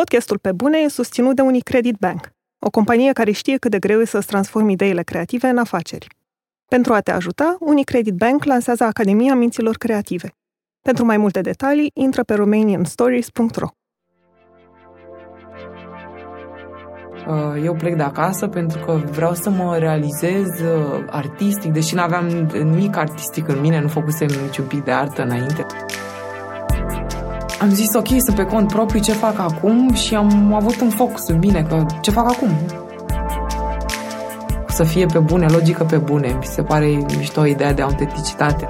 Podcastul Pe Bune e susținut de Unicredit Bank, o companie care știe cât de greu e să-ți transformi ideile creative în afaceri. Pentru a te ajuta, Unicredit Bank lansează Academia Minților Creative. Pentru mai multe detalii, intră pe romanianstories.ro. Uh, eu plec de acasă pentru că vreau să mă realizez uh, artistic, deși nu aveam nimic artistic în mine, nu făcusem niciun pic de artă înainte. Am zis, ok, sunt pe cont propriu, ce fac acum? Și am avut un focus în mine, că ce fac acum? Să fie pe bune, logică pe bune. Mi se pare mișto ideea de autenticitate.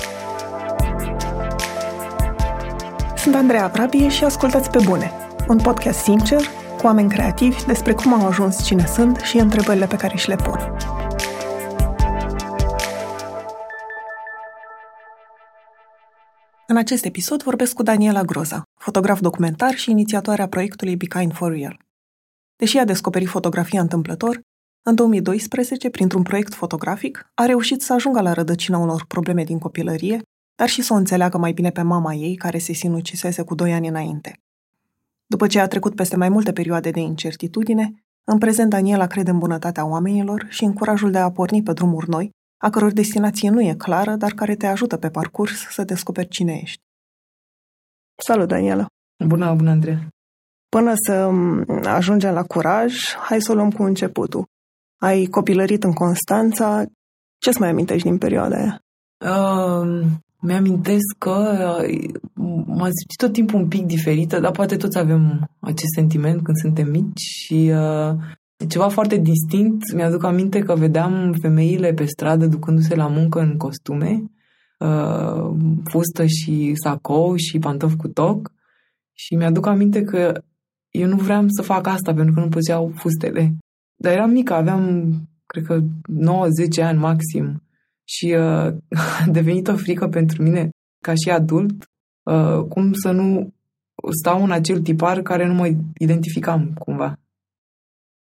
Sunt Andreea Vrabie și ascultați Pe Bune, un podcast sincer, cu oameni creativi despre cum au ajuns cine sunt și întrebările pe care și le pun. În acest episod vorbesc cu Daniela Groza, fotograf documentar și inițiatoarea proiectului Be Kind for Real. Deși a descoperit fotografia întâmplător, în 2012, printr-un proiect fotografic, a reușit să ajungă la rădăcina unor probleme din copilărie, dar și să o înțeleagă mai bine pe mama ei, care se sinucisese cu doi ani înainte. După ce a trecut peste mai multe perioade de incertitudine, în prezent Daniela crede în bunătatea oamenilor și în curajul de a porni pe drumuri noi, a căror destinație nu e clară, dar care te ajută pe parcurs să descoperi cine ești. Salut, Daniela! Bună, bună, Andrei! Până să ajungem la curaj, hai să o luăm cu începutul. Ai copilărit în Constanța. Ce-ți mai amintești din perioada aia? Uh, mi-amintesc că m-am simțit tot timpul un pic diferită, dar poate toți avem acest sentiment când suntem mici și uh, ceva foarte distinct. Mi-aduc aminte că vedeam femeile pe stradă ducându-se la muncă în costume, uh, fustă și sacou și pantofi cu toc și mi-aduc aminte că eu nu vreau să fac asta pentru că nu puteau fustele. Dar eram mică, aveam, cred că, 9-10 ani maxim și uh, a devenit o frică pentru mine, ca și adult, uh, cum să nu stau în acel tipar care nu mă identificam cumva.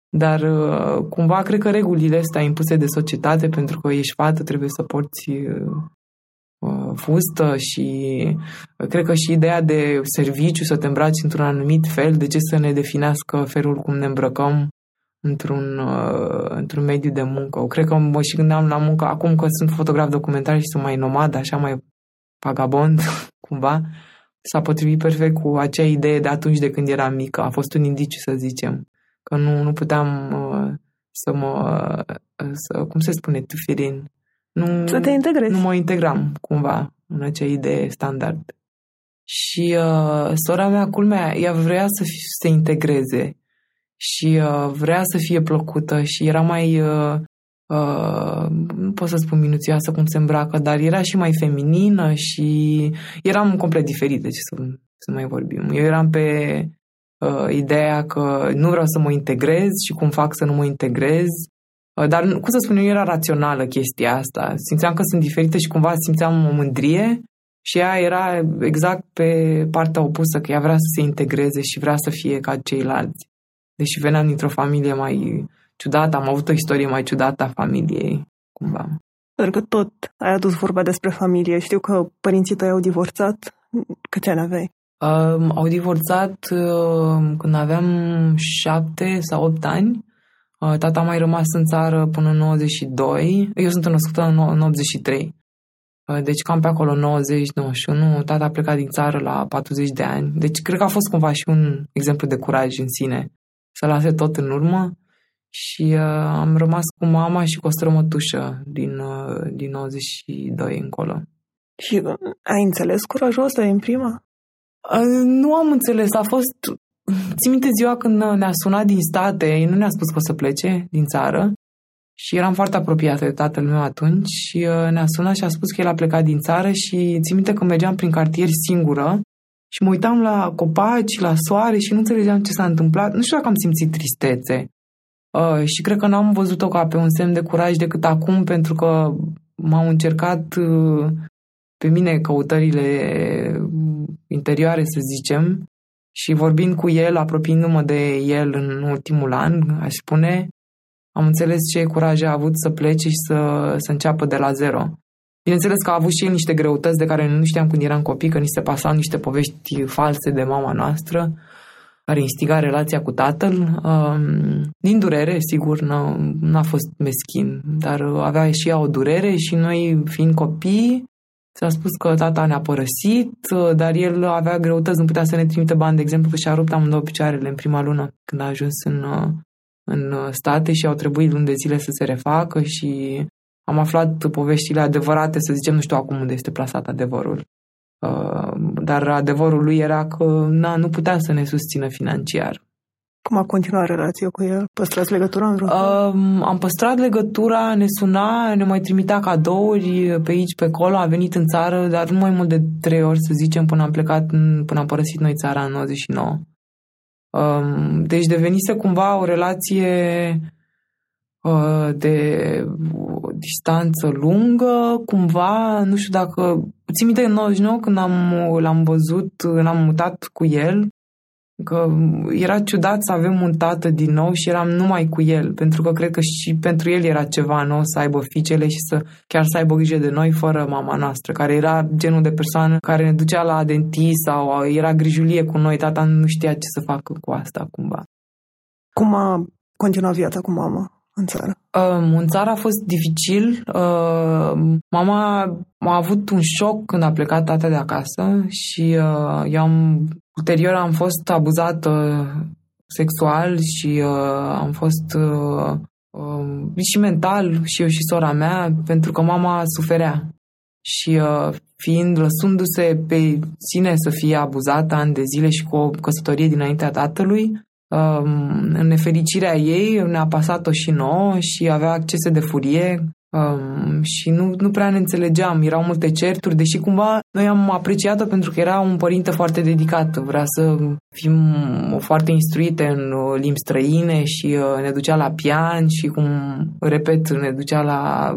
Dar uh, cumva cred că regulile astea impuse de societate, pentru că ești fată, trebuie să porți uh, fustă și uh, cred că și ideea de serviciu, să te îmbraci într-un anumit fel, de ce să ne definească felul cum ne îmbrăcăm într-un, uh, într-un mediu de muncă. Eu cred că mă și gândeam la muncă, acum că sunt fotograf documentar și sunt mai nomad, așa mai vagabond, cumva, s-a potrivit perfect cu acea idee de atunci de când eram mică. A fost un indiciu, să zicem, că nu, nu puteam uh, să mă, uh, să, cum se spune, tufirin. Nu, să te integrezi. Nu mă integram, cumva, în acea idee standard. Și uh, sora mea, culmea, ea vrea să, fi, să se integreze și uh, vrea să fie plăcută și era mai, uh, uh, nu pot să spun minuțioasă cum se îmbracă, dar era și mai feminină și eram complet diferite, ce să, să mai vorbim. Eu eram pe uh, ideea că nu vreau să mă integrez și cum fac să nu mă integrez, uh, dar, cum să spun eu, era rațională chestia asta. Simțeam că sunt diferite și cumva simțeam o mândrie și ea era exact pe partea opusă, că ea vrea să se integreze și vrea să fie ca ceilalți deși veneam dintr-o familie mai ciudată, am avut o istorie mai ciudată a familiei, cumva. Pentru că tot ai adus vorba despre familie. Știu că părinții tăi au divorțat. Câți ani aveai? Uh, au divorțat uh, când aveam șapte sau opt ani. Uh, tata a mai rămas în țară până în 92. Eu sunt născută în, în 83. Uh, deci cam pe acolo 90-91. Tata a plecat din țară la 40 de ani. Deci cred că a fost cumva și un exemplu de curaj în sine să lase tot în urmă și uh, am rămas cu mama și cu o strămătușă din, uh, din 92 încolo. Și uh, ai înțeles curajul ăsta în prima? Uh, nu am înțeles, a fost... Țin minte ziua când ne-a sunat din state, nu ne-a spus că o să plece din țară și eram foarte apropiată de tatăl meu atunci și uh, ne-a sunat și a spus că el a plecat din țară și țin minte că mergeam prin cartier singură și mă uitam la copaci, la soare și nu înțelegeam ce s-a întâmplat. Nu știu dacă am simțit tristețe. Uh, și cred că n-am văzut-o ca pe un semn de curaj decât acum, pentru că m-au încercat uh, pe mine căutările interioare, să zicem, și vorbind cu el, apropiindu-mă de el în ultimul an, aș spune, am înțeles ce curaj a avut să plece și să, să înceapă de la zero. Bineînțeles că a avut și el niște greutăți de care nu știam când eram copii, că ni se pasau niște povești false de mama noastră, care instiga relația cu tatăl. Um, din durere, sigur, n-a, fost meschin, dar avea și ea o durere și noi, fiind copii, S-a spus că tata ne-a părăsit, dar el avea greutăți, nu putea să ne trimite bani, de exemplu, că și-a rupt amândouă picioarele în prima lună când a ajuns în, în state și au trebuit luni de zile să se refacă și am aflat poveștile adevărate, să zicem, nu știu acum unde este plasat adevărul. Uh, dar adevărul lui era că na, nu putea să ne susțină financiar. Cum a continuat relația cu el? Păstrați legătura în vreun uh, Am păstrat legătura, ne suna, ne mai trimitea cadouri pe aici, pe acolo, a venit în țară, dar nu mai mult de trei ori, să zicem, până am plecat, până am părăsit noi țara în 99. Um, deci devenise cumva o relație uh, de distanță lungă, cumva, nu știu dacă... Țin minte în 99 când am, l-am văzut, l-am mutat cu el, că era ciudat să avem un tată din nou și eram numai cu el, pentru că cred că și pentru el era ceva nou să aibă fiicele și să chiar să aibă grijă de noi fără mama noastră, care era genul de persoană care ne ducea la dentist sau era grijulie cu noi, tata nu știa ce să facă cu asta cumva. Cum a continuat viața cu mama? în țară? Um, în țară a fost dificil. Uh, mama a avut un șoc când a plecat tata de acasă și uh, eu am, ulterior am fost abuzată sexual și uh, am fost uh, uh, și mental și eu și sora mea pentru că mama suferea. Și uh, fiind lăsându-se pe sine să fie abuzată ani de zile și cu o căsătorie dinaintea tatălui, Um, în nefericirea ei ne-a pasat-o și nouă și avea accese de furie um, și nu, nu prea ne înțelegeam. Erau multe certuri, deși cumva noi am apreciat-o pentru că era un părinte foarte dedicat. Vrea să fim foarte instruite în limbi străine și uh, ne ducea la pian și, cum repet, ne ducea la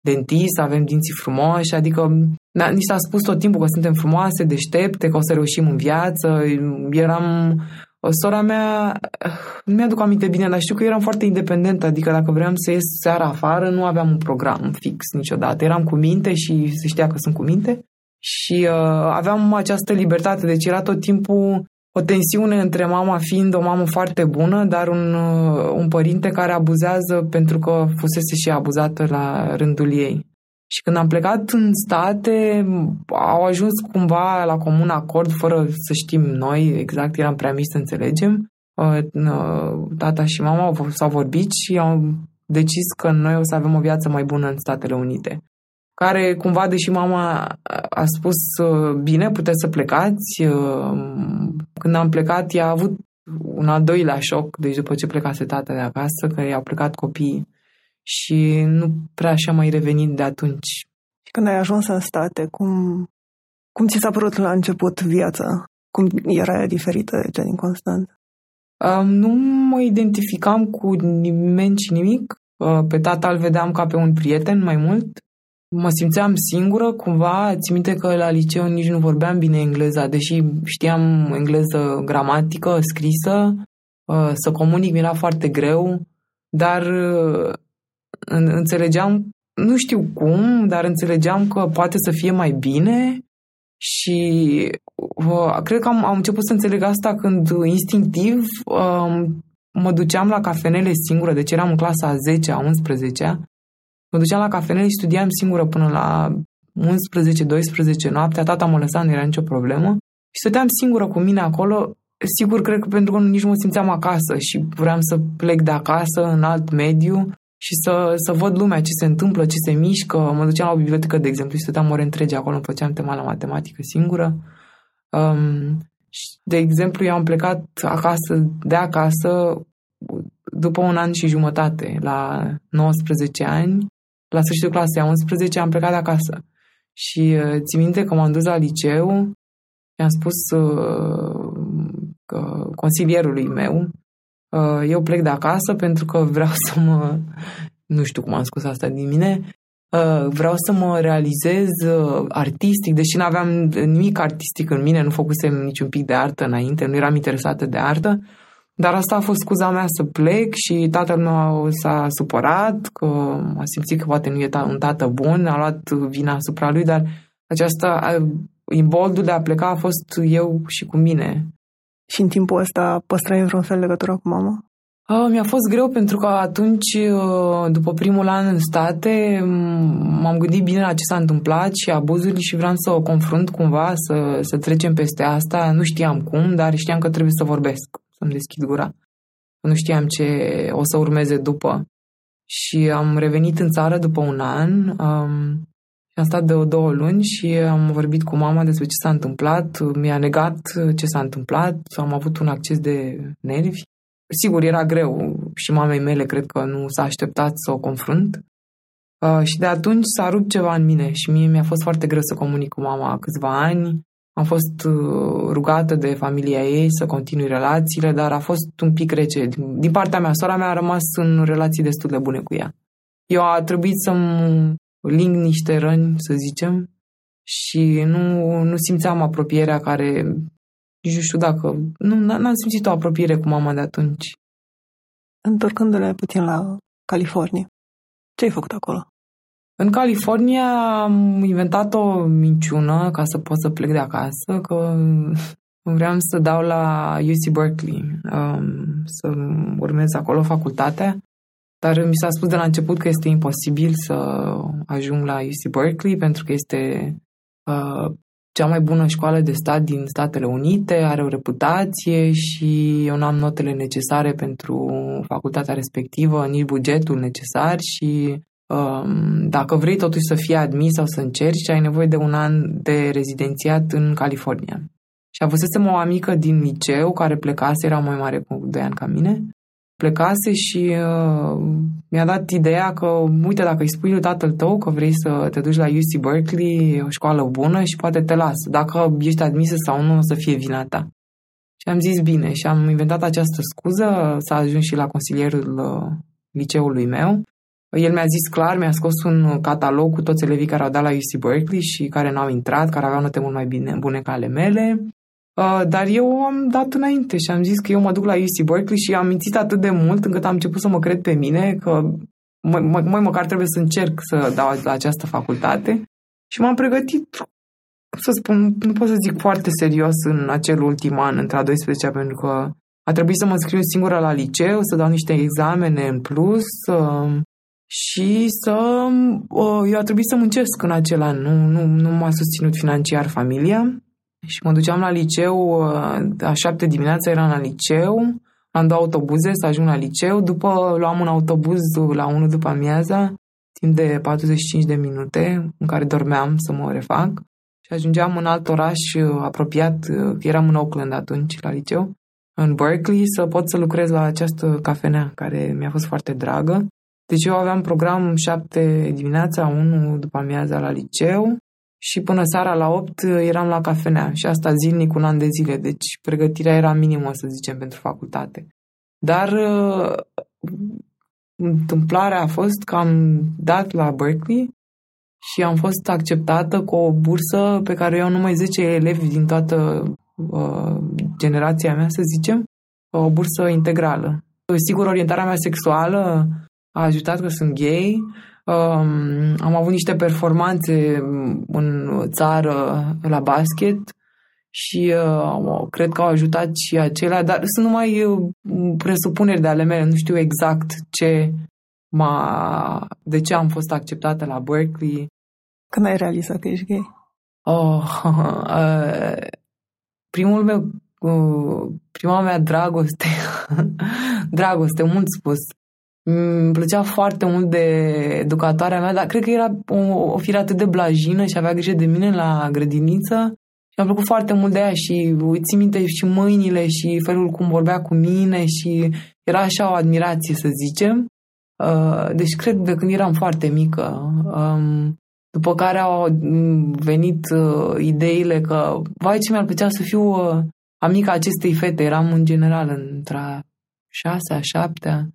dentist, avem dinții frumoși, adică da, ni s-a spus tot timpul că suntem frumoase, deștepte, că o să reușim în viață. Eram Sora mea, nu mi-aduc aminte bine, dar știu că eram foarte independentă, adică dacă vreau să ies seara afară, nu aveam un program fix niciodată. Eram cu minte și se știa că sunt cu minte și uh, aveam această libertate, deci era tot timpul o tensiune între mama fiind o mamă foarte bună, dar un, uh, un părinte care abuzează pentru că fusese și abuzată la rândul ei. Și când am plecat în state, au ajuns cumva la comun acord, fără să știm noi exact, eram prea mici să înțelegem. Uh, uh, tata și mama s-au vorbit și au decis că noi o să avem o viață mai bună în Statele Unite. Care cumva, deși mama a spus uh, bine, puteți să plecați, când am plecat, ea a avut un al doilea șoc, deci după ce plecase tata de acasă, că i-au plecat copiii și nu prea așa mai revenit de atunci. Și când ai ajuns în state, cum, cum ți s-a părut la început viața? Cum era ea diferită de cea din Constant? Um, nu mă identificam cu nimeni și nimic. Uh, pe tata îl vedeam ca pe un prieten mai mult. Mă simțeam singură, cumva. Țin minte că la liceu nici nu vorbeam bine engleza, deși știam engleză gramatică, scrisă. Uh, să comunic mi era foarte greu, dar uh, înțelegeam, nu știu cum, dar înțelegeam că poate să fie mai bine și uh, cred că am, am început să înțeleg asta când instinctiv uh, mă duceam la cafenele singură, deci eram în clasa a 10 a 11 mă duceam la cafenele și studiam singură până la 11-12 noaptea, tata mă lăsa, nu era nicio problemă și stăteam singură cu mine acolo Sigur, cred că pentru că nici nu mă simțeam acasă și vreau să plec de acasă în alt mediu și să, să văd lumea, ce se întâmplă, ce se mișcă. Mă duceam la o bibliotecă, de exemplu, și stăteam ore întregi acolo, făceam tema la matematică singură. Um, și, de exemplu, eu am plecat acasă, de acasă, după un an și jumătate, la 19 ani, la sfârșitul clasei a 11, am plecat de acasă. Și uh, țin minte că m-am dus la liceu și am spus uh, că consilierului meu Uh, eu plec de acasă pentru că vreau să mă... Nu știu cum am scos asta din mine. Uh, vreau să mă realizez uh, artistic, deși nu aveam nimic artistic în mine, nu făcusem niciun pic de artă înainte, nu eram interesată de artă, dar asta a fost scuza mea să plec și tatăl meu s-a supărat, că a simțit că poate nu e un tată bun, a luat vina asupra lui, dar aceasta, imboldul de a pleca a fost eu și cu mine. Și în timpul ăsta păstrai vreun fel legătură cu mama? Uh, mi-a fost greu pentru că atunci, uh, după primul an în state, m-am gândit bine la ce s-a întâmplat și abuzurile și vreau să o confrunt cumva, să, să trecem peste asta. Nu știam cum, dar știam că trebuie să vorbesc, să-mi deschid gura. Nu știam ce o să urmeze după. Și am revenit în țară după un an um, am stat de o două luni și am vorbit cu mama despre ce s-a întâmplat. Mi-a negat ce s-a întâmplat. Am avut un acces de nervi Sigur, era greu și mamei mele cred că nu s-a așteptat să o confrunt. Uh, și de atunci s-a rupt ceva în mine și mie mi-a fost foarte greu să comunic cu mama câțiva ani. Am fost uh, rugată de familia ei să continui relațiile, dar a fost un pic rece. Din partea mea, sora mea a rămas în relații destul de bune cu ea. Eu a trebuit să-mi ling niște răni, să zicem, și nu, nu simțeam apropierea care nici nu știu dacă... Nu, n-am simțit o apropiere cu mama de atunci. Întorcându-le puțin la California, ce ai făcut acolo? În California am inventat o minciună ca să pot să plec de acasă, că vreau să dau la UC Berkeley, um, să urmez acolo facultatea, dar mi s-a spus de la început că este imposibil să ajung la UC Berkeley pentru că este uh, cea mai bună școală de stat din Statele Unite, are o reputație și eu n-am notele necesare pentru facultatea respectivă, nici bugetul necesar și um, dacă vrei totuși să fii admis sau să încerci, ai nevoie de un an de rezidențiat în California. Și avusesem o amică din liceu care plecase, era mai mare cu 2 ani ca mine, plecase și uh, mi-a dat ideea că, uite, dacă îi spui lui tatăl tău că vrei să te duci la UC Berkeley, o școală bună și poate te lasă. Dacă ești admisă sau nu, o să fie vina ta. Și am zis bine și am inventat această scuză, s-a ajuns și la consilierul uh, liceului meu. El mi-a zis clar, mi-a scos un catalog cu toți elevii care au dat la UC Berkeley și care n-au intrat, care aveau note mult mai bine, bune ca ale mele. Uh, dar eu am dat înainte și am zis că eu mă duc la UC Berkeley și am mințit atât de mult încât am început să mă cred pe mine că mai, mai măcar trebuie să încerc să dau la această facultate. Și m-am pregătit, cum să spun, nu pot să zic foarte serios în acel ultim an, între a 12 pentru că a trebuit să mă scriu singură la liceu, să dau niște examene în plus uh, și să... Uh, eu a trebuit să muncesc în acel an, nu, nu, nu m-a susținut financiar familia și mă duceam la liceu, a șapte dimineața eram la liceu, am două autobuze să ajung la liceu, după luam un autobuz la 1 după amiaza, timp de 45 de minute, în care dormeam să mă refac și ajungeam în alt oraș apropiat, eram în Oakland atunci, la liceu, în Berkeley, să pot să lucrez la această cafenea care mi-a fost foarte dragă. Deci eu aveam program 7 dimineața, 1 după amiaza la liceu și până seara la 8 eram la cafenea și asta zilnic un an de zile, deci pregătirea era minimă, să zicem, pentru facultate. Dar uh, întâmplarea a fost că am dat la Berkeley și am fost acceptată cu o bursă pe care eu am numai 10 elevi din toată uh, generația mea, să zicem, o bursă integrală. Sigur, orientarea mea sexuală a ajutat că sunt gay, Um, am avut niște performanțe în țară la basket și uh, cred că au ajutat și acelea, dar sunt numai uh, presupuneri de ale mele, nu știu exact ce m-a, de ce am fost acceptată la Berkeley. Când ai realizat că ești gay? Oh, uh, primul meu, uh, prima mea dragoste, dragoste, mult spus, îmi plăcea foarte mult de educatoarea mea, dar cred că era o, o fire atât de blajină și avea grijă de mine la grădiniță. Și mi-a plăcut foarte mult de ea și ții minte și mâinile și felul cum vorbea cu mine și era așa o admirație, să zicem. Uh, deci cred de când eram foarte mică. Um, după care au venit uh, ideile că, vai ce mi-ar plăcea să fiu uh, amica acestei fete. Eram în general între a șasea, a șaptea.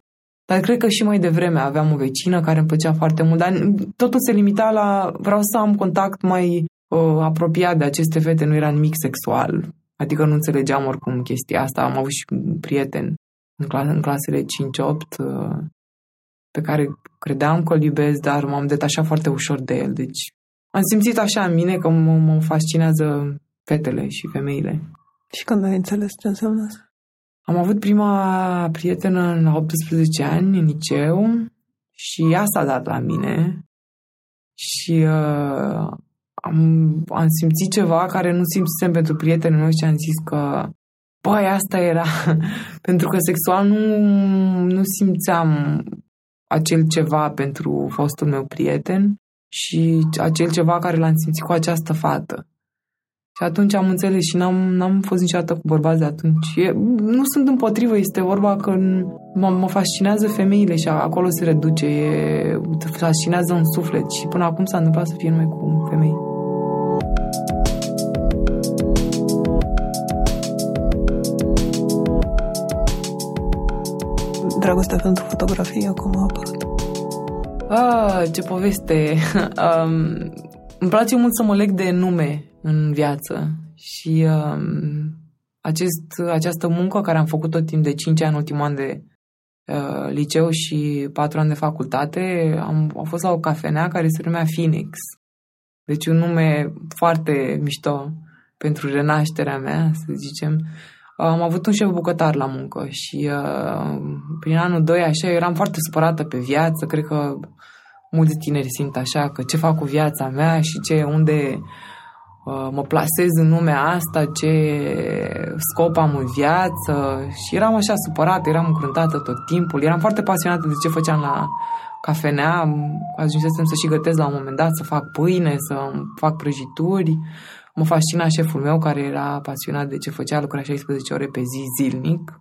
Dar cred că și mai devreme aveam o vecină care îmi plăcea foarte mult, dar totul se limita la vreau să am contact mai uh, apropiat de aceste fete, nu era nimic sexual. Adică nu înțelegeam oricum chestia asta. Am avut și un prieten în, clas- în clasele 5-8 uh, pe care credeam că îl iubesc, dar m-am detașat foarte ușor de el. Deci am simțit așa în mine că mă, mă fascinează fetele și femeile. Și când ai înțeles ce înseamnă asta? Am avut prima prietenă la 18 ani în liceu și ea s-a dat la mine și uh, am, am simțit ceva care nu simțisem pentru prietenii noștri și am zis că băi, asta era. pentru că sexual nu, nu simțeam acel ceva pentru fostul meu prieten și acel ceva care l-am simțit cu această fată. Și atunci am înțeles și n-am, n-am fost niciodată cu bărbați de atunci. E, nu sunt împotrivă, este vorba că mă, mă fascinează femeile și acolo se reduce, e, fascinează un suflet și până acum s-a întâmplat să fie numai cu femei. Dragostea pentru fotografie, cum a apărut? Ah, ce poveste! um, îmi place mult să mă leg de nume în viață și um, acest, această muncă care am făcut tot timp de 5 ani, ultimul an de uh, liceu și 4 ani de facultate, am, am fost la o cafenea care se numea Phoenix. Deci un nume foarte mișto pentru renașterea mea, să zicem. Am avut un șef bucătar la muncă și uh, prin anul 2 așa eram foarte supărată pe viață, cred că mulți tineri simt așa că ce fac cu viața mea și ce, unde uh, mă plasez în lumea asta, ce scop am în viață și eram așa supărată, eram încruntată tot timpul, eram foarte pasionată de ce făceam la cafenea, ajunsesem să și gătesc la un moment dat, să fac pâine, să fac prăjituri, mă fascina șeful meu care era pasionat de ce făcea, lucra 16 ore pe zi zilnic.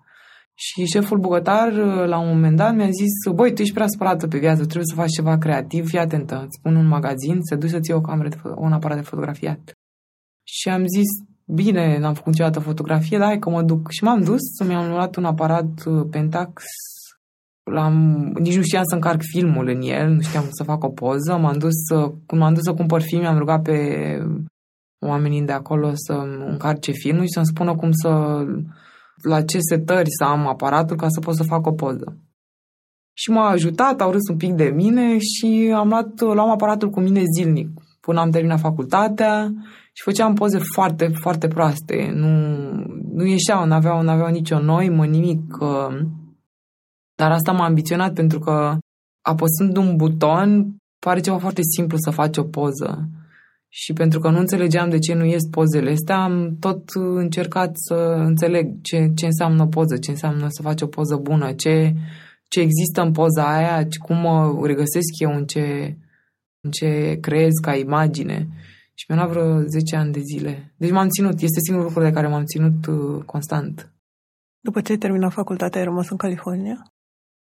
Și șeful bucătar, la un moment dat, mi-a zis, băi, tu ești prea spălată pe viață, trebuie să faci ceva creativ, fii atentă, îți pun un magazin, să duci să-ți o cameră, de, un aparat de fotografiat. Și am zis, bine, n-am făcut niciodată fotografie, dar hai că mă duc. Și m-am dus, mi-am luat un aparat uh, Pentax, l-am, nici nu știam să încarc filmul în el, nu știam să fac o poză, m-am dus, când m-am dus să cumpăr film, am rugat pe oamenii de acolo să încarce filmul și să-mi spună cum să la ce setări să am aparatul ca să pot să fac o poză. Și m-a ajutat, au râs un pic de mine și am luat, luam aparatul cu mine zilnic până am terminat facultatea și făceam poze foarte, foarte proaste. Nu, nu ieșeau, nu aveau, nu aveau nicio noimă, nimic. Dar asta m-a ambiționat pentru că apăsând un buton pare ceva foarte simplu să faci o poză. Și pentru că nu înțelegeam de ce nu ies pozele astea, am tot încercat să înțeleg ce, ce înseamnă poză, ce înseamnă să faci o poză bună, ce, ce există în poza aia, cum mă regăsesc eu în ce, în ce creez ca imagine. Și mi-a luat vreo 10 ani de zile. Deci m-am ținut, este singurul lucru de care m-am ținut uh, constant. După ce ai terminat facultatea, ai rămas în California?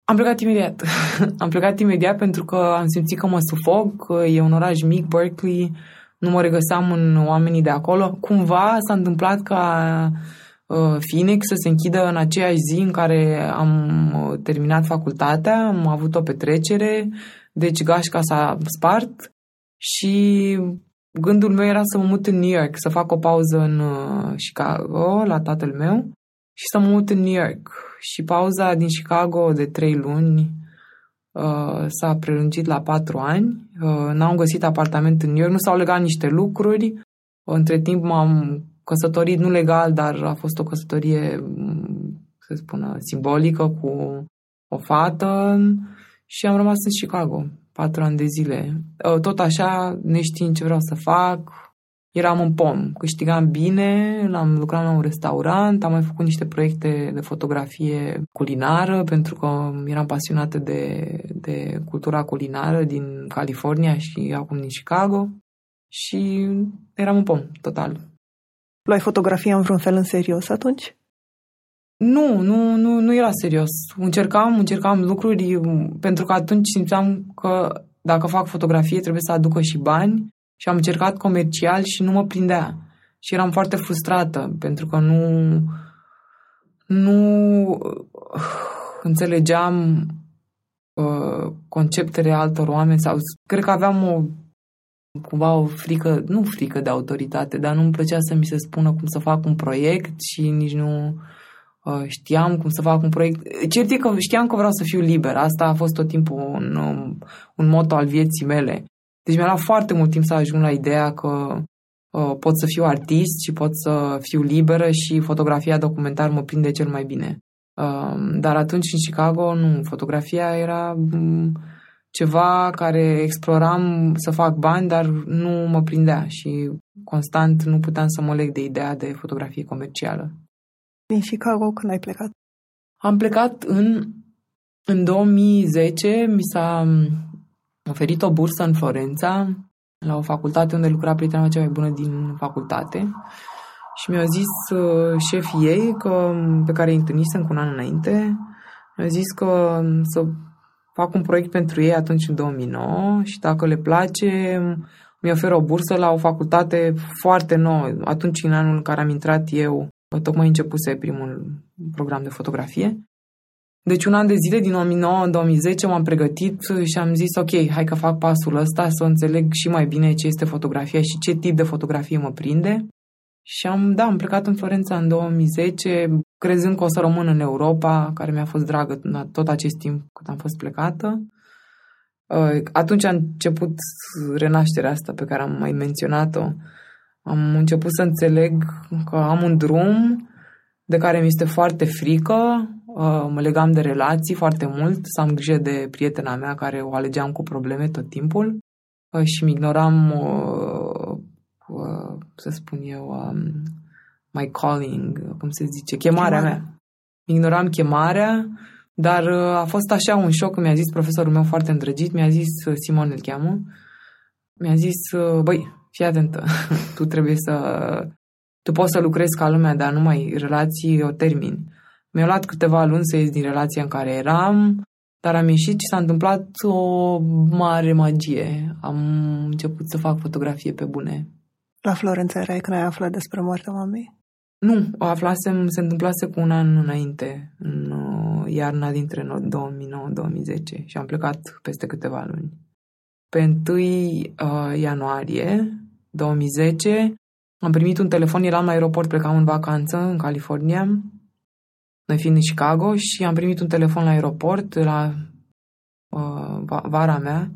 Am plecat imediat. am plecat imediat pentru că am simțit că mă sufoc. E un oraș mic, Berkeley nu mă regăseam în oamenii de acolo. Cumva s-a întâmplat ca uh, Phoenix să se închidă în aceeași zi în care am uh, terminat facultatea, am avut o petrecere, deci gașca s-a spart și gândul meu era să mă mut în New York, să fac o pauză în uh, Chicago la tatăl meu și să mă mut în New York. Și pauza din Chicago de trei luni Uh, s-a prelungit la patru ani. Uh, n-am găsit apartament în New York, nu s-au legat niște lucruri. Între timp m-am căsătorit, nu legal, dar a fost o căsătorie, mm, să spună, simbolică cu o fată și am rămas în Chicago patru ani de zile. Uh, tot așa, neștiind ce vreau să fac, eram în pom, câștigam bine, am lucrat la un restaurant, am mai făcut niște proiecte de fotografie culinară pentru că eram pasionată de, de cultura culinară din California și acum din Chicago și eram în pom, total. Luai fotografia în vreun fel în serios atunci? Nu, nu, nu, nu era serios. Încercam, încercam lucruri pentru că atunci simțeam că dacă fac fotografie trebuie să aducă și bani și am încercat comercial și nu mă prindea. Și eram foarte frustrată pentru că nu, nu uh, înțelegeam uh, conceptele altor oameni sau cred că aveam o cumva o frică, nu frică de autoritate, dar nu-mi plăcea să mi se spună cum să fac un proiect și nici nu uh, știam cum să fac un proiect. Cert e că știam că vreau să fiu liber. Asta a fost tot timpul un, un, un moto al vieții mele. Deci mi-a luat foarte mult timp să ajung la ideea că uh, pot să fiu artist și pot să fiu liberă și fotografia documentar mă prinde cel mai bine. Uh, dar atunci în Chicago, nu, fotografia era um, ceva care exploram să fac bani, dar nu mă prindea și constant nu puteam să mă leg de ideea de fotografie comercială. Din Chicago când ai plecat? Am plecat în, în 2010, mi s-a oferit o bursă în Florența, la o facultate unde lucra prietena mea cea mai bună din facultate și mi-au zis uh, șefii ei, că, pe care îi întâlnisem cu un an înainte, mi-au zis că să fac un proiect pentru ei atunci în 2009 și dacă le place, mi oferă o bursă la o facultate foarte nouă. Atunci, în anul în care am intrat eu, tocmai începuse primul program de fotografie. Deci un an de zile, din 2009 în 2010, m-am pregătit și am zis, ok, hai că fac pasul ăsta să înțeleg și mai bine ce este fotografia și ce tip de fotografie mă prinde. Și am, da, am plecat în Florența în 2010, crezând că o să rămân în Europa, care mi-a fost dragă tot acest timp cât am fost plecată. Uh, atunci a început renașterea asta pe care am mai menționat-o. Am început să înțeleg că am un drum de care mi este foarte frică, uh, mă legam de relații foarte mult, să am grijă de prietena mea care o alegeam cu probleme tot timpul uh, și mi ignoram, să spun eu, um, my calling, cum se zice, chemarea mea. Ignoram chemarea, dar uh, a fost așa un șoc, mi-a zis profesorul meu foarte îndrăgit, mi-a zis, uh, Simon îl cheamă, mi-a zis, uh, băi, fii atentă, tu trebuie să, tu poți să lucrezi ca lumea, dar nu mai relații o termin. Mi-a luat câteva luni să ies din relația în care eram, dar am ieșit și s-a întâmplat o mare magie. Am început să fac fotografie pe bune. La Florența erai când ai aflat despre moartea mamei? Nu, o aflasem, se întâmplase cu un an înainte, în uh, iarna dintre 2009-2010 și am plecat peste câteva luni. Pe 1 uh, ianuarie 2010 am primit un telefon, eram la aeroport, plecam în vacanță în California, noi fiind în Chicago și am primit un telefon la aeroport la uh, vara mea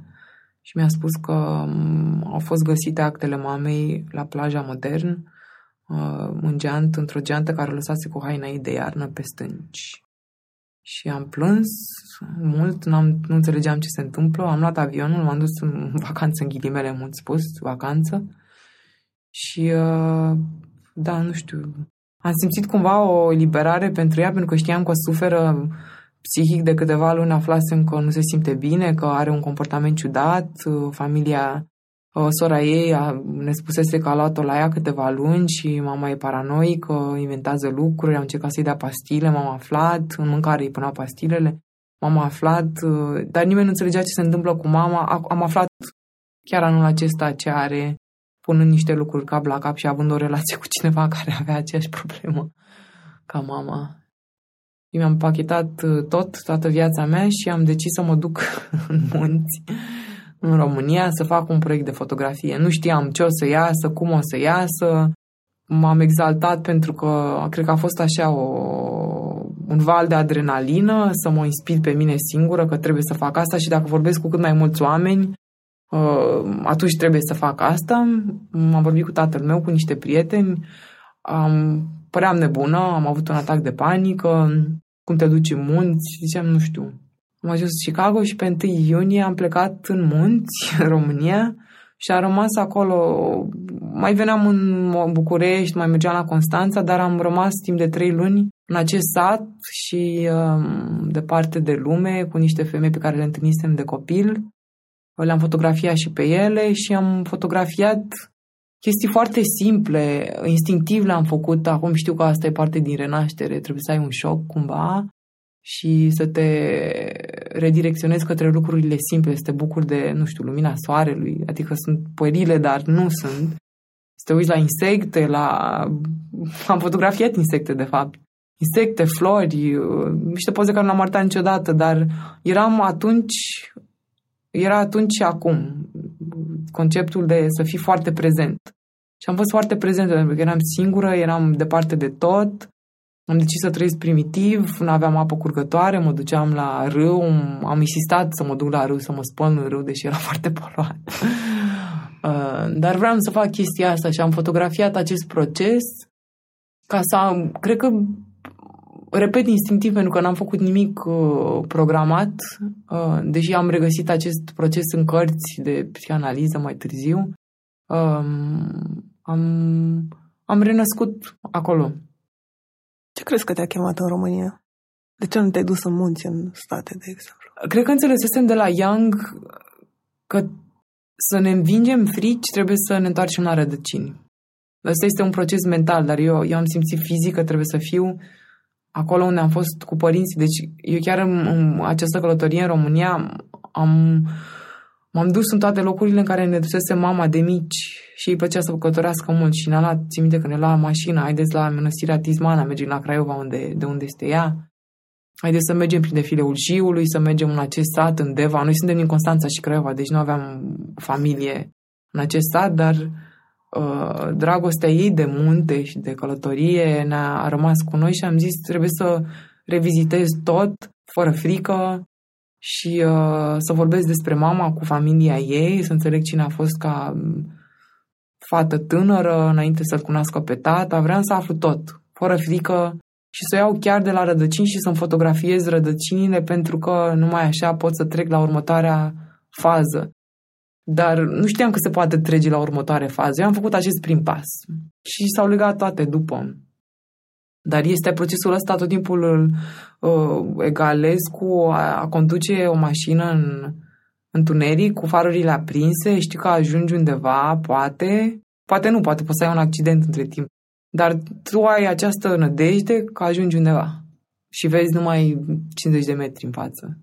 și mi-a spus că um, au fost găsite actele mamei la plaja modern uh, un geant, într-o geantă care o lăsase cu haina ei de iarnă pe stânci. Și am plâns mult, n-am, nu înțelegeam ce se întâmplă. Am luat avionul, m-am dus în vacanță, în ghilimele mult spus, vacanță. Și, uh, da, nu știu, am simțit cumva o eliberare pentru ea, pentru că știam că suferă psihic de câteva luni, aflasem că nu se simte bine, că are un comportament ciudat, uh, familia Sora ei a, ne spusese că a luat-o la ea câteva luni și mama e paranoică, inventează lucruri, am încercat să-i dea pastile, m-am aflat, în mâncare îi puneau pastilele, m-am aflat, uh, dar nimeni nu înțelegea ce se întâmplă cu mama. Am aflat chiar anul acesta ce are, punând niște lucruri cap la cap și având o relație cu cineva care avea aceeași problemă ca mama. Și mi-am pachetat uh, tot, toată viața mea și am decis să mă duc în munți în România să fac un proiect de fotografie. Nu știam ce o să iasă, cum o să iasă. M-am exaltat pentru că cred că a fost așa o, un val de adrenalină să mă inspir pe mine singură că trebuie să fac asta și dacă vorbesc cu cât mai mulți oameni, uh, atunci trebuie să fac asta. M-am vorbit cu tatăl meu, cu niște prieteni, am, păream nebună, am avut un atac de panică, cum te duci în munți, ziceam, nu știu, am ajuns în Chicago și pe 1 iunie am plecat în munți, în România, și am rămas acolo. Mai veneam în București, mai mergeam la Constanța, dar am rămas timp de trei luni în acest sat și um, departe de lume, cu niște femei pe care le întâlnisem de copil. Le-am fotografiat și pe ele și am fotografiat chestii foarte simple, instinctiv le-am făcut. Acum știu că asta e parte din renaștere, trebuie să ai un șoc cumva și să te redirecționezi către lucrurile simple, să te bucuri de, nu știu, lumina soarelui, adică sunt puerile, dar nu sunt. Să te uiți la insecte, la... Am fotografiat insecte, de fapt. Insecte, flori, niște poze care nu am arătat niciodată, dar eram atunci, era atunci și acum conceptul de să fii foarte prezent. Și am fost foarte prezent pentru că eram singură, eram departe de tot, am decis să trăiesc primitiv, nu aveam apă curgătoare, mă duceam la râu, am insistat să mă duc la râu, să mă spăl în râu, deși era foarte poluat. Uh, dar vreau să fac chestia asta și am fotografiat acest proces ca să, cred că, repet instinctiv pentru că n-am făcut nimic uh, programat, uh, deși am regăsit acest proces în cărți de psihanaliză mai târziu, uh, am, am renăscut acolo. Ce crezi că te-a chemat în România? De ce nu te-ai dus în munți, în state, de exemplu? Cred că înțelesesem de la Young că să ne învingem frici trebuie să ne întoarcem la rădăcini. Ăsta este un proces mental, dar eu, eu am simțit fizic că trebuie să fiu acolo unde am fost cu părinții. Deci eu chiar în, în această călătorie în România am, m-am dus în toate locurile în care ne dusese mama de mici și îi plăcea să călătorească mult și ne-a luat, țin minte că ne lua mașina, haideți la mănăstirea Tismana, mergem la Craiova unde, de unde este ea. Haideți să mergem prin defileul Jiului, să mergem în acest sat, în Deva. Noi suntem din Constanța și Craiova, deci nu aveam familie în acest sat, dar uh, dragostea ei de munte și de călătorie ne-a rămas cu noi și am zis trebuie să revizitez tot, fără frică, și uh, să vorbesc despre mama cu familia ei, să înțeleg cine a fost ca fată tânără înainte să-l cunoască pe tata. Vreau să aflu tot, fără frică și să iau chiar de la rădăcini și să-mi fotografiez rădăcinile pentru că numai așa pot să trec la următoarea fază. Dar nu știam că se poate trece la următoare fază. Eu am făcut acest prim pas și s-au legat toate după. Dar este procesul ăsta tot timpul îl uh, egalez cu a, a conduce o mașină în întuneric, cu farurile aprinse, știi că ajungi undeva, poate, poate nu, poate poți să ai un accident între timp. Dar tu ai această nădejde că ajungi undeva și vezi numai 50 de metri în față.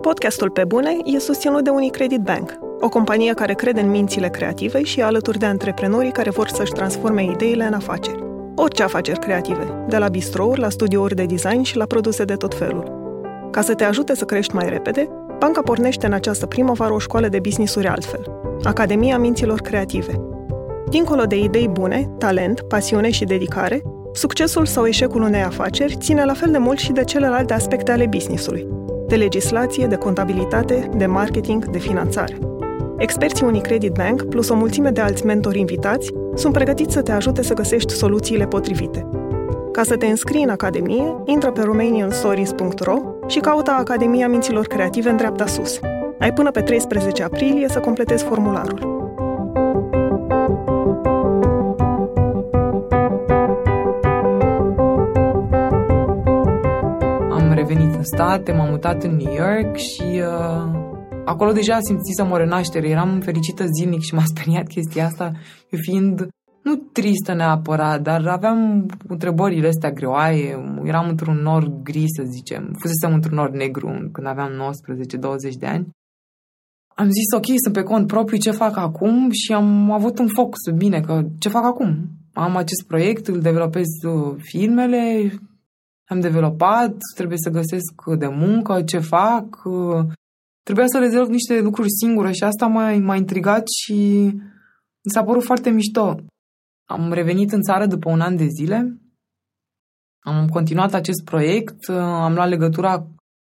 Podcastul Pe Bune e susținut de Unicredit Bank, o companie care crede în mințile creative și e alături de antreprenorii care vor să-și transforme ideile în afaceri. Orice afaceri creative, de la bistrouri la studiouri de design și la produse de tot felul. Ca să te ajute să crești mai repede, banca pornește în această primăvară o școală de business-uri altfel, Academia Minților Creative. Dincolo de idei bune, talent, pasiune și dedicare, succesul sau eșecul unei afaceri ține la fel de mult și de celelalte aspecte ale businessului, de legislație, de contabilitate, de marketing, de finanțare. Experții Unicredit Bank, plus o mulțime de alți mentori invitați, sunt pregătiți să te ajute să găsești soluțiile potrivite. Ca să te înscrii în Academie, intră pe romanianstories.ro și caută Academia Minților Creative în dreapta sus. Ai până pe 13 aprilie să completezi formularul. În state, m-am mutat în New York și uh, acolo deja simțisem o renaștere. Eram fericită zilnic și m-a speriat chestia asta, eu fiind nu tristă neapărat, dar aveam întrebările astea greoaie, eram într-un nor gri, să zicem, fusesem într-un nor negru când aveam 19-20 de ani. Am zis, ok, sunt pe cont propriu, ce fac acum? Și am avut un focus, bine, că ce fac acum? Am acest proiect, îl developez uh, filmele, am developat, trebuie să găsesc de muncă, ce fac, uh, trebuia să rezolv niște lucruri singure și asta m-a, m-a intrigat și mi s-a părut foarte mișto. Am revenit în țară după un an de zile, am continuat acest proiect, am luat legătura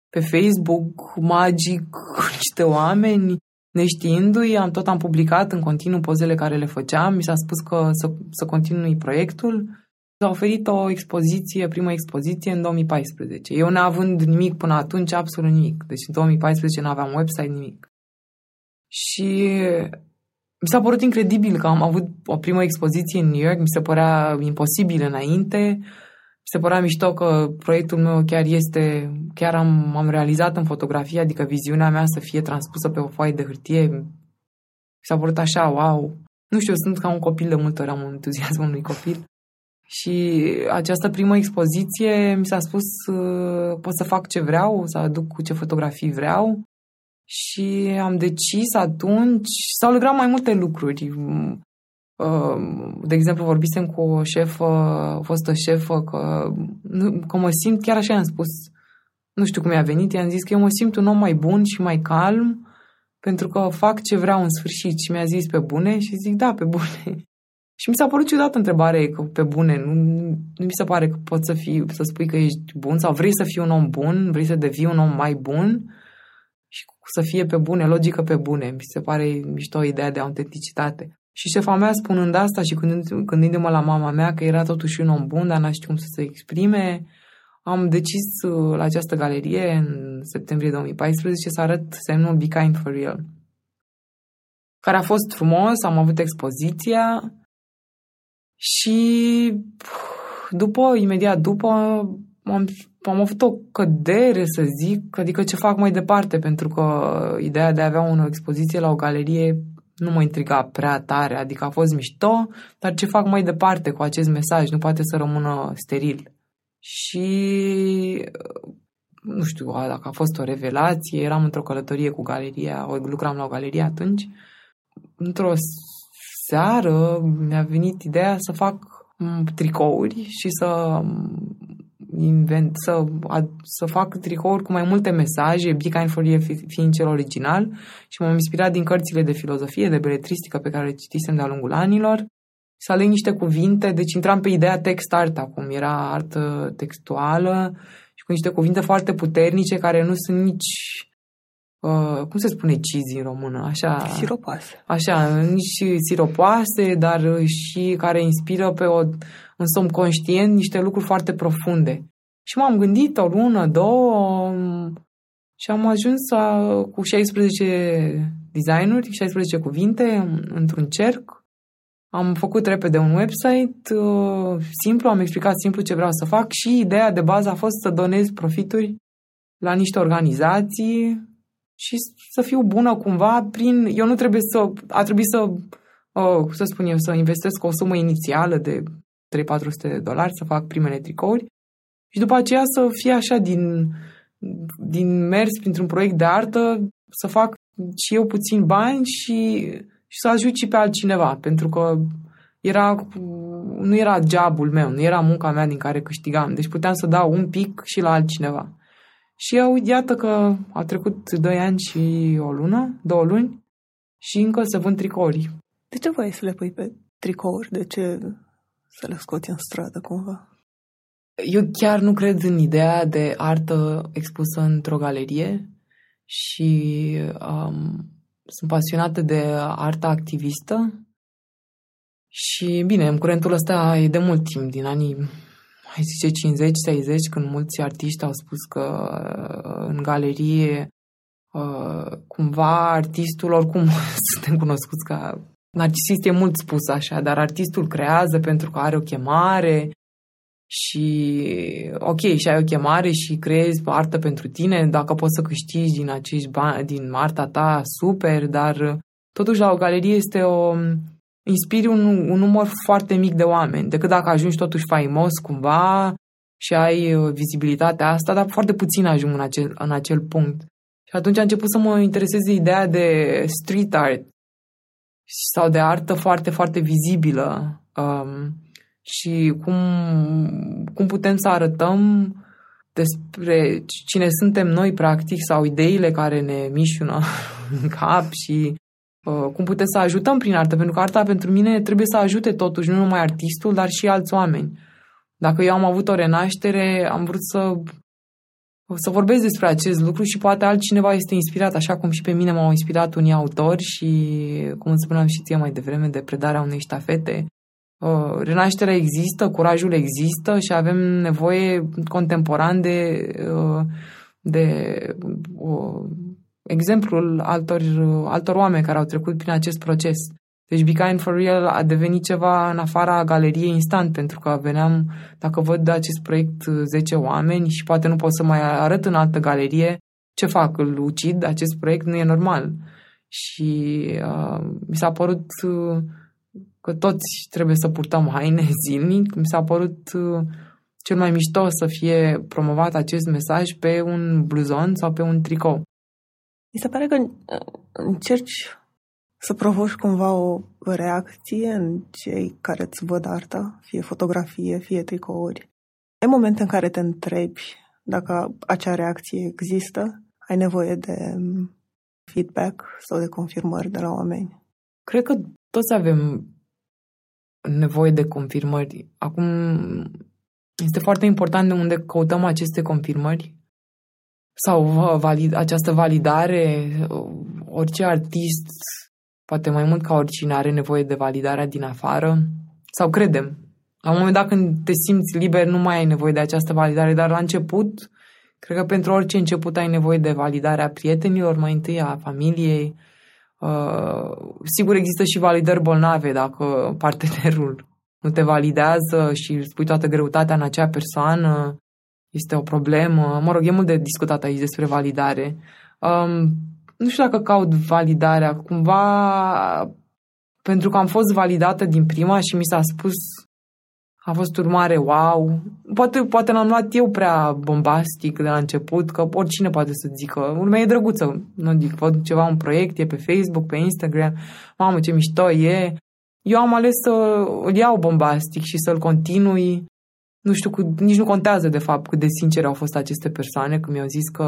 pe Facebook, magic, cu niște oameni, neștiindu-i, am tot am publicat în continuu pozele care le făceam, mi s-a spus că să, să continui proiectul. S-a oferit o expoziție, prima expoziție în 2014. Eu neavând nimic până atunci, absolut nimic. Deci în 2014 nu aveam website, nimic. Și mi s-a părut incredibil că am avut o primă expoziție în New York, mi se părea imposibil înainte, mi se părea mișto că proiectul meu chiar este, chiar am, am realizat în fotografie, adică viziunea mea să fie transpusă pe o foaie de hârtie. Mi s-a părut așa, wow! Nu știu, sunt ca un copil de multe ori, am un entuziasm unui copil. Și această primă expoziție mi s-a spus pot să fac ce vreau, să aduc cu ce fotografii vreau și am decis atunci, s-au lucrat mai multe lucruri. Uh, de exemplu, vorbisem cu o șefă, o fostă șefă, că, că mă simt, chiar așa am spus, nu știu cum i-a venit, i-am zis că eu mă simt un om mai bun și mai calm pentru că fac ce vreau în sfârșit și mi-a zis pe bune și zic da, pe bune. Și mi s-a părut ciudată întrebare că pe bune, nu, nu mi se pare că poți să fii, să spui că ești bun sau vrei să fii un om bun, vrei să devii un om mai bun și să fie pe bune, logică pe bune. Mi se pare mișto ideea de autenticitate. Și șefa mea spunând asta și gândindu-mă la mama mea că era totuși un om bun, dar n-a știut cum să se exprime, am decis uh, la această galerie în septembrie 2014 să arăt semnul Be Kind for Real, care a fost frumos, am avut expoziția și după, imediat după, am, am avut o cădere, să zic, adică ce fac mai departe, pentru că ideea de a avea o expoziție la o galerie nu mă intriga prea tare, adică a fost mișto, dar ce fac mai departe cu acest mesaj? Nu poate să rămână steril. Și nu știu dacă a fost o revelație, eram într-o călătorie cu galeria, lucram la o galerie atunci, într-o seară mi-a venit ideea să fac tricouri și să invent, să, să fac tricouri cu mai multe mesaje, Be Kind for You fiind cel original și m-am inspirat din cărțile de filozofie, de beletristică pe care le citisem de-a lungul anilor. Să aleg niște cuvinte, deci intram pe ideea text art acum, era artă textuală și cu niște cuvinte foarte puternice care nu sunt nici Uh, cum se spune cizi în română? Așa, siropoase. Așa, nici siropoase, dar și care inspiră pe o, un somn conștient niște lucruri foarte profunde. Și m-am gândit o lună, două și am ajuns a, cu 16 designuri, 16 cuvinte într-un cerc. Am făcut repede un website uh, simplu, am explicat simplu ce vreau să fac și ideea de bază a fost să donez profituri la niște organizații și să fiu bună cumva prin... Eu nu trebuie să... A trebuit să, uh, cum să spun eu, să investesc o sumă inițială de 3-400 de dolari să fac primele tricouri și după aceea să fie așa din, din mers printr-un proiect de artă, să fac și eu puțin bani și, și să ajut și pe altcineva, pentru că era, nu era jobul meu, nu era munca mea din care câștigam, deci puteam să dau un pic și la altcineva. Și eu, iată că a trecut 2 ani și o lună, două luni, și încă se vând tricouri. De ce vrei să le pui pe tricouri? De ce să le scoți în stradă cumva? Eu chiar nu cred în ideea de artă expusă într-o galerie și um, sunt pasionată de arta activistă și bine, în curentul ăsta e de mult timp, din anii hai zice 50-60, când mulți artiști au spus că uh, în galerie uh, cumva artistul, oricum suntem cunoscuți ca narcisist, e mult spus așa, dar artistul creează pentru că are o chemare și ok, și ai o chemare și creezi artă pentru tine, dacă poți să câștigi din acești bani, din arta ta, super, dar totuși la o galerie este o, inspiri un, un număr foarte mic de oameni, decât dacă ajungi totuși faimos cumva și ai uh, vizibilitatea asta, dar foarte puțin ajung în acel, în acel punct. Și atunci a început să mă intereseze ideea de street art sau de artă foarte, foarte vizibilă um, și cum, cum putem să arătăm despre cine suntem noi, practic, sau ideile care ne mișună în cap și Uh, cum putem să ajutăm prin artă, pentru că arta pentru mine trebuie să ajute totuși nu numai artistul, dar și alți oameni. Dacă eu am avut o renaștere, am vrut să, să vorbesc despre acest lucru și poate altcineva este inspirat, așa cum și pe mine m-au inspirat unii autori și, cum îți spuneam și ție mai devreme, de predarea unei ștafete. Uh, renașterea există, curajul există și avem nevoie contemporan de, uh, de exemplul altor, altor oameni care au trecut prin acest proces. Deci Be Kind for Real a devenit ceva în afara galeriei instant, pentru că veneam, dacă văd acest proiect 10 oameni și poate nu pot să mai arăt în altă galerie, ce fac? Îl ucid? Acest proiect nu e normal. Și uh, mi s-a părut uh, că toți trebuie să purtăm haine zilnic. Mi s-a părut uh, cel mai mișto să fie promovat acest mesaj pe un bluzon sau pe un tricou. Mi se pare că uh, încerci să provoci cumva o reacție în cei care îți văd arta, fie fotografie, fie tricouri. Ai momente în care te întrebi dacă acea reacție există, ai nevoie de um, feedback sau de confirmări de la oameni. Cred că toți avem nevoie de confirmări. Acum este foarte important de unde căutăm aceste confirmări sau valid, această validare. Orice artist, poate mai mult ca oricine, are nevoie de validarea din afară sau credem. La un moment dat când te simți liber, nu mai ai nevoie de această validare, dar la început, cred că pentru orice început ai nevoie de validarea prietenilor, mai întâi a familiei, Uh, sigur există și validări bolnave dacă partenerul nu te validează și îți pui toată greutatea în acea persoană, este o problemă. Mă rog, e mult de discutat aici despre validare. Um, nu știu dacă caut validarea, cumva pentru că am fost validată din prima și mi s-a spus a fost urmare wow. Poate, poate l-am luat eu prea bombastic de la început, că oricine poate să zică, urmea e drăguță. Nu zic, văd ceva, un proiect, e pe Facebook, pe Instagram, mamă ce mișto e. Eu am ales să îl iau bombastic și să-l continui. Nu știu, cu, nici nu contează de fapt cât de sincere au fost aceste persoane când mi-au zis că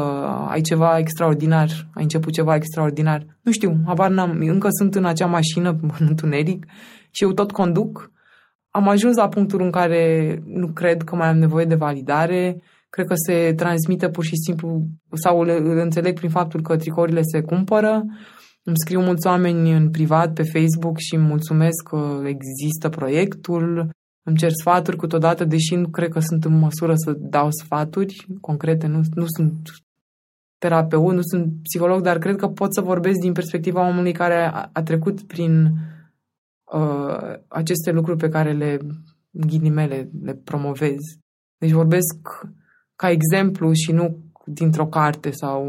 ai ceva extraordinar, ai început ceva extraordinar. Nu știu, habar n-am, încă sunt în acea mașină în întuneric și eu tot conduc am ajuns la punctul în care nu cred că mai am nevoie de validare, cred că se transmite pur și simplu sau îl, îl înțeleg prin faptul că tricourile se cumpără. Îmi scriu mulți oameni în privat pe Facebook și îmi mulțumesc că există proiectul. Îmi cer sfaturi câteodată, deși nu cred că sunt în măsură să dau sfaturi concrete. Nu, nu sunt terapeut, nu sunt psiholog, dar cred că pot să vorbesc din perspectiva omului care a, a trecut prin uh, aceste lucruri pe care le, ghilimele, le promovez. Deci vorbesc ca exemplu și nu dintr-o carte sau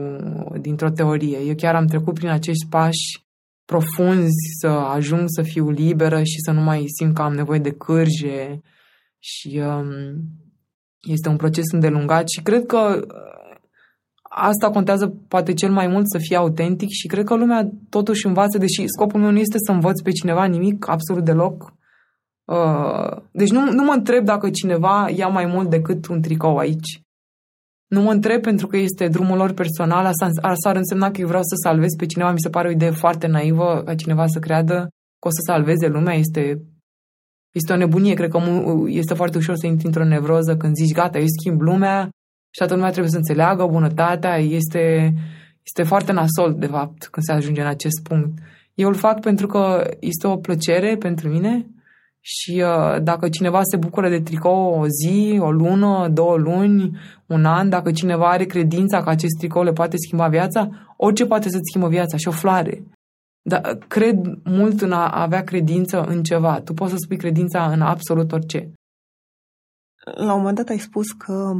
dintr-o teorie. Eu chiar am trecut prin acești pași profunzi să ajung să fiu liberă și să nu mai simt că am nevoie de cârje și um, este un proces îndelungat și cred că asta contează poate cel mai mult să fie autentic și cred că lumea totuși învață, deși scopul meu nu este să învăț pe cineva nimic, absolut deloc. Uh, deci nu, nu mă întreb dacă cineva ia mai mult decât un tricou aici. Nu mă întreb pentru că este drumul lor personal, asta, asta ar însemna că eu vreau să salvez pe cineva, mi se pare o idee foarte naivă ca cineva să creadă că o să salveze lumea, este, este o nebunie, cred că este foarte ușor să intri într-o nevroză când zici gata, eu schimb lumea, și toată lumea trebuie să înțeleagă bunătatea, este, este foarte nasol, de fapt, când se ajunge în acest punct. Eu îl fac pentru că este o plăcere pentru mine și uh, dacă cineva se bucură de tricou o zi, o lună, două luni, un an, dacă cineva are credința că acest tricou le poate schimba viața, orice poate să-ți schimbă viața și o floare. Dar cred mult în a avea credință în ceva. Tu poți să spui credința în absolut orice. La un moment dat ai spus că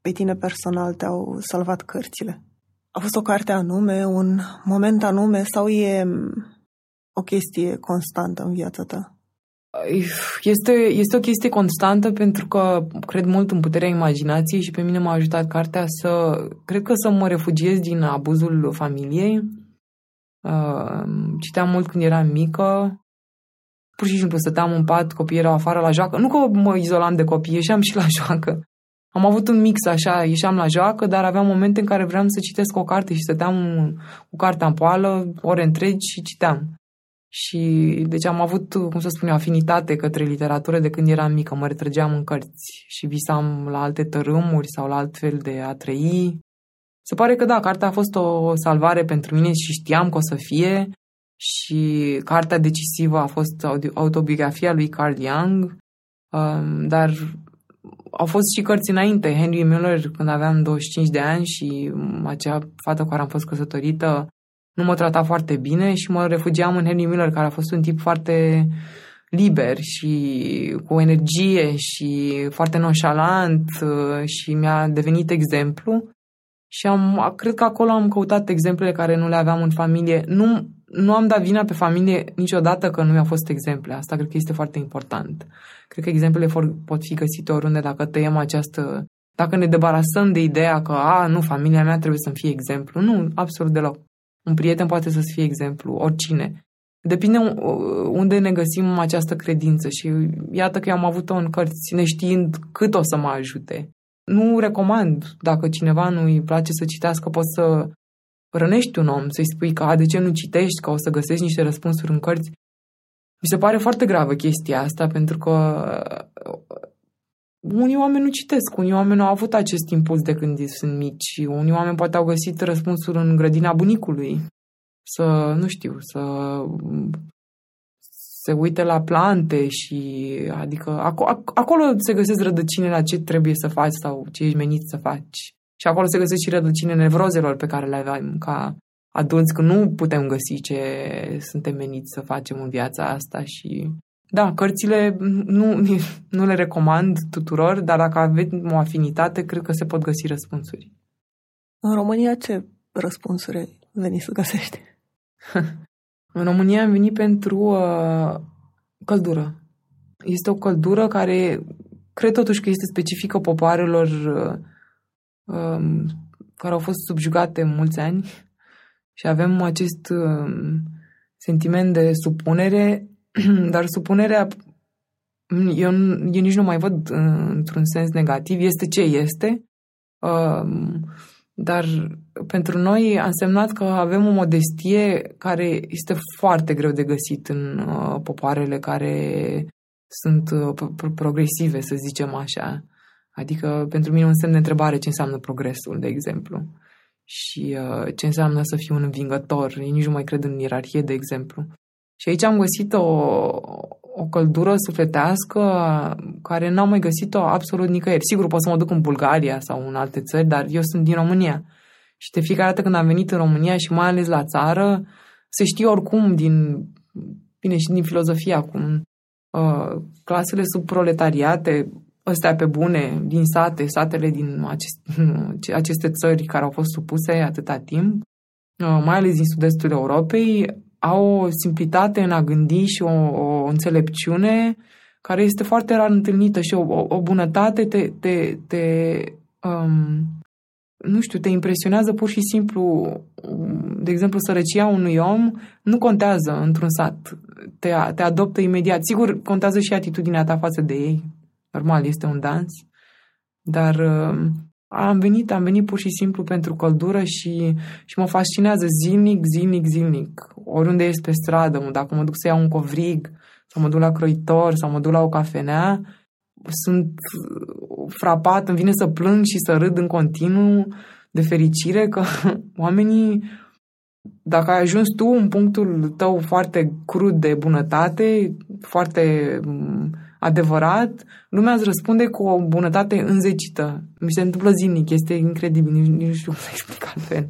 pe tine personal te-au salvat cărțile? A fost o carte anume, un moment anume sau e o chestie constantă în viața ta? Este, este o chestie constantă pentru că cred mult în puterea imaginației și pe mine m-a ajutat cartea să, cred că să mă refugiez din abuzul familiei. Uh, citeam mult când eram mică, pur și simplu stăteam în pat, copiii erau afară la joacă. Nu că mă izolam de copii, ieșeam și la joacă. Am avut un mix așa, ieșeam la joacă, dar aveam momente în care vreau să citesc o carte și stăteam cu cartea în poală, ore întregi și citeam. Și deci am avut, cum să spun eu, afinitate către literatură de când eram mică, mă retrăgeam în cărți și visam la alte tărâmuri sau la alt fel de a trăi. Se pare că da, cartea a fost o salvare pentru mine și știam că o să fie și cartea decisivă a fost autobiografia lui Carl Jung, um, dar au fost și cărți înainte. Henry Miller, când aveam 25 de ani și acea fată cu care am fost căsătorită nu mă trata foarte bine și mă refugiam în Henry Miller, care a fost un tip foarte liber și cu energie și foarte nonșalant uh, și mi-a devenit exemplu. Și am, cred că acolo am căutat exemplele care nu le aveam în familie. Nu, nu am dat vina pe familie niciodată că nu mi-au fost exemple. Asta cred că este foarte important. Cred că exemplele pot fi găsite oriunde dacă tăiem această... Dacă ne debarasăm de ideea că, a, nu, familia mea trebuie să-mi fie exemplu. Nu, absolut deloc. Un prieten poate să fie exemplu, oricine. Depinde unde ne găsim această credință și iată că eu am avut-o în cărți, neștiind cât o să mă ajute. Nu recomand, dacă cineva nu îi place să citească, poți să rănești un om, să-i spui că, a, de ce nu citești, că o să găsești niște răspunsuri în cărți. Mi se pare foarte gravă chestia asta, pentru că uh, unii oameni nu citesc, unii oameni au avut acest impuls de când sunt mici, unii oameni poate au găsit răspunsul în grădina bunicului, să, nu știu, să se uite la plante și, adică, acolo, acolo se găsesc rădăcine la ce trebuie să faci sau ce ești menit să faci. Și acolo se găsesc și rădăcine nevrozelor pe care le avem ca adulți, că nu putem găsi ce suntem meniți să facem în viața asta și da, cărțile nu, nu le recomand tuturor, dar dacă avem o afinitate, cred că se pot găsi răspunsuri. În România ce răspunsuri veni să găsești? în România am venit pentru uh, căldură. Este o căldură care cred totuși că este specifică popoarelor uh, um, care au fost subjugate mulți ani și avem acest uh, sentiment de supunere, dar supunerea eu, eu nici nu mai văd uh, într-un sens negativ, este ce este, uh, dar pentru noi a însemnat că avem o modestie care este foarte greu de găsit în uh, popoarele care sunt uh, progresive, să zicem așa. Adică pentru mine un semn de întrebare ce înseamnă progresul, de exemplu. Și uh, ce înseamnă să fiu un învingător. Ei nici nu mai cred în ierarhie, de exemplu. Și aici am găsit o, o căldură sufletească care n-am mai găsit-o absolut nicăieri. Sigur, pot să mă duc în Bulgaria sau în alte țări, dar eu sunt din România. Și de fiecare dată când am venit în România și mai ales la țară, se știe oricum din, bine, și din filozofia acum, uh, clasele subproletariate, ăstea pe bune, din sate, satele din acest, aceste țări care au fost supuse atâta timp, uh, mai ales din sud-estul Europei, au o simplitate în a gândi și o, o înțelepciune care este foarte rar întâlnită și o, o bunătate te, te, te um, nu știu, te impresionează pur și simplu, de exemplu, sărăcia unui om nu contează într-un sat. Te, te adoptă imediat. Sigur, contează și atitudinea ta față de ei. Normal, este un dans. Dar um, am venit, am venit pur și simplu pentru căldură și, și mă fascinează zilnic, zilnic, zilnic. Oriunde ești pe stradă, dacă mă duc să iau un covrig, sau mă duc la croitor, sau mă duc la o cafenea, sunt frapat, îmi vine să plâng și să râd în continuu de fericire că oamenii, dacă ai ajuns tu în punctul tău foarte crud de bunătate, foarte adevărat, lumea îți răspunde cu o bunătate înzecită. Mi se întâmplă zilnic, este incredibil, nici, nici nu știu cum să explic altfel.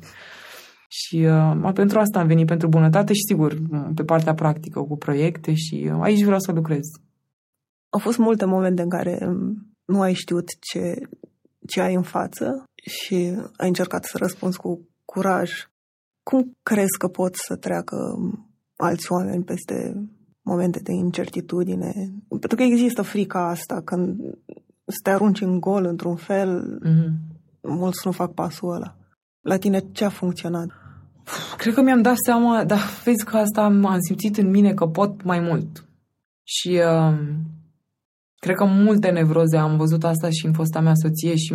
Și uh, pentru asta am venit, pentru bunătate și, sigur, pe partea practică, cu proiecte și uh, aici vreau să lucrez. Au fost multe momente în care um, nu ai știut ce, ce ai în față și ai încercat să răspunzi cu curaj. Cum crezi că pot să treacă um, alți oameni peste momente de incertitudine. Pentru că există frica asta când să te arunci în gol într-un fel, mm-hmm. mulți nu fac pasul ăla. La tine ce a funcționat? Cred că mi-am dat seama, dar vezi că asta am, am simțit în mine că pot mai mult. Și uh, cred că multe nevroze, am văzut asta și în fosta mea soție și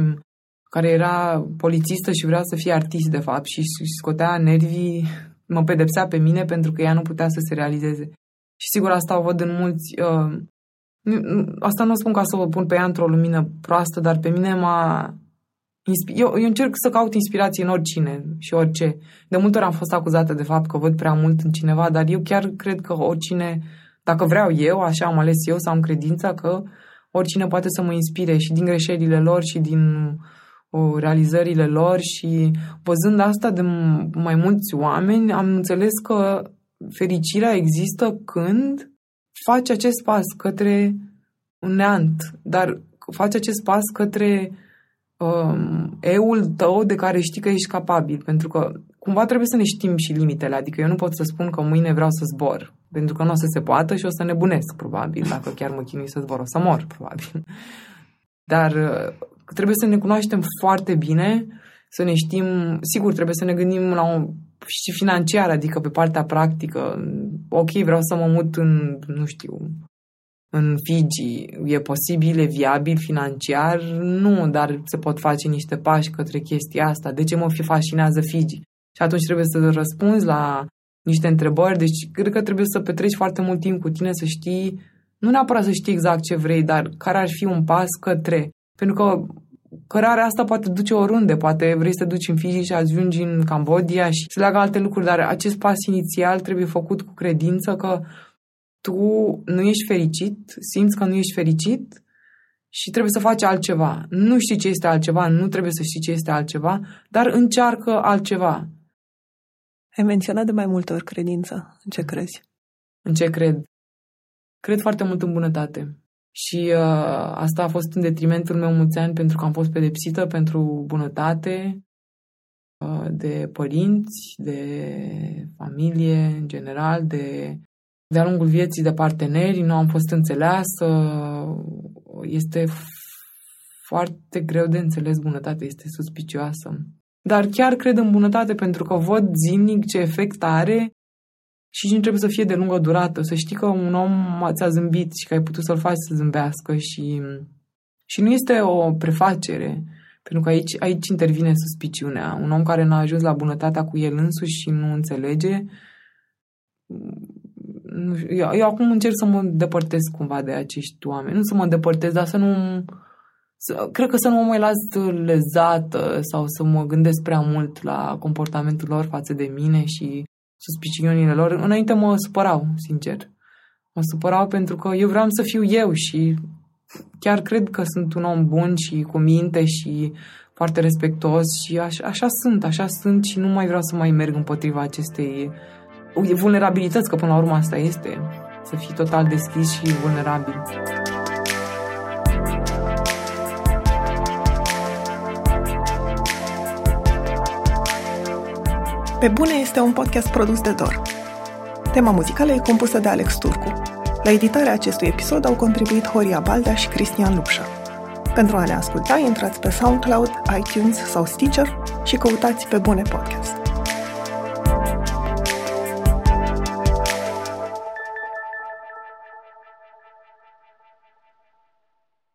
care era polițistă și vrea să fie artist de fapt și scotea nervii, mă pedepsea pe mine pentru că ea nu putea să se realizeze. Și sigur asta o văd în mulți... Uh, asta nu spun ca să o pun pe ea într-o lumină proastă, dar pe mine m-a... Eu, eu încerc să caut inspirație în oricine și orice. De multe ori am fost acuzată de fapt că văd prea mult în cineva, dar eu chiar cred că oricine, dacă vreau eu, așa am ales eu să am credința că oricine poate să mă inspire și din greșelile lor și din o, realizările lor și văzând asta de mai mulți oameni, am înțeles că fericirea există când faci acest pas către un neant, dar faci acest pas către um, eul tău de care știi că ești capabil, pentru că cumva trebuie să ne știm și limitele, adică eu nu pot să spun că mâine vreau să zbor, pentru că nu o să se poată și o să nebunesc, probabil, dacă chiar mă chinui să zbor, o să mor, probabil. Dar uh, trebuie să ne cunoaștem foarte bine, să ne știm, sigur, trebuie să ne gândim la un și financiar, adică pe partea practică. Ok, vreau să mă mut în, nu știu, în Fiji. E posibil, e viabil financiar? Nu, dar se pot face niște pași către chestia asta. De ce mă fi fascinează Fiji? Și atunci trebuie să răspunzi la niște întrebări, deci cred că trebuie să petreci foarte mult timp cu tine, să știi, nu neapărat să știi exact ce vrei, dar care ar fi un pas către. Pentru că cărarea asta poate duce oriunde, poate vrei să te duci în fizic și ajungi în Cambodia și să leagă alte lucruri, dar acest pas inițial trebuie făcut cu credință că tu nu ești fericit, simți că nu ești fericit și trebuie să faci altceva. Nu știi ce este altceva, nu trebuie să știi ce este altceva, dar încearcă altceva. Ai menționat de mai multe ori credință. În ce crezi? În ce cred? Cred foarte mult în bunătate. Și uh, asta a fost în detrimentul meu mulți ani pentru că am fost pedepsită pentru bunătate uh, de părinți, de familie în general, de de-a lungul vieții de parteneri, nu am fost înțeleasă. Este foarte greu de înțeles bunătate, este suspicioasă. Dar chiar cred în bunătate pentru că văd zilnic ce efect are și nu trebuie să fie de lungă durată. Să știi că un om ți-a zâmbit și că ai putut să-l faci să zâmbească și, și nu este o prefacere. Pentru că aici, aici intervine suspiciunea. Un om care n-a ajuns la bunătatea cu el însuși și nu înțelege, eu, eu acum încerc să mă depărtez cumva de acești oameni. Nu să mă depărtez, dar să nu... Să, cred că să nu mă mai las lezată sau să mă gândesc prea mult la comportamentul lor față de mine și suspiciunile lor. Înainte mă supărau, sincer. Mă supărau pentru că eu vreau să fiu eu și chiar cred că sunt un om bun și cu minte și foarte respectos și așa, așa sunt, așa sunt și nu mai vreau să mai merg împotriva acestei vulnerabilități, că până la urmă asta este, să fii total deschis și vulnerabil. Pe bune este un podcast produs de Dor. Tema muzicală e compusă de Alex Turcu. La editarea acestui episod au contribuit Horia Balda și Cristian Lupșa. Pentru a ne asculta, intrați pe SoundCloud, iTunes sau Stitcher și căutați Pe Bune Podcast.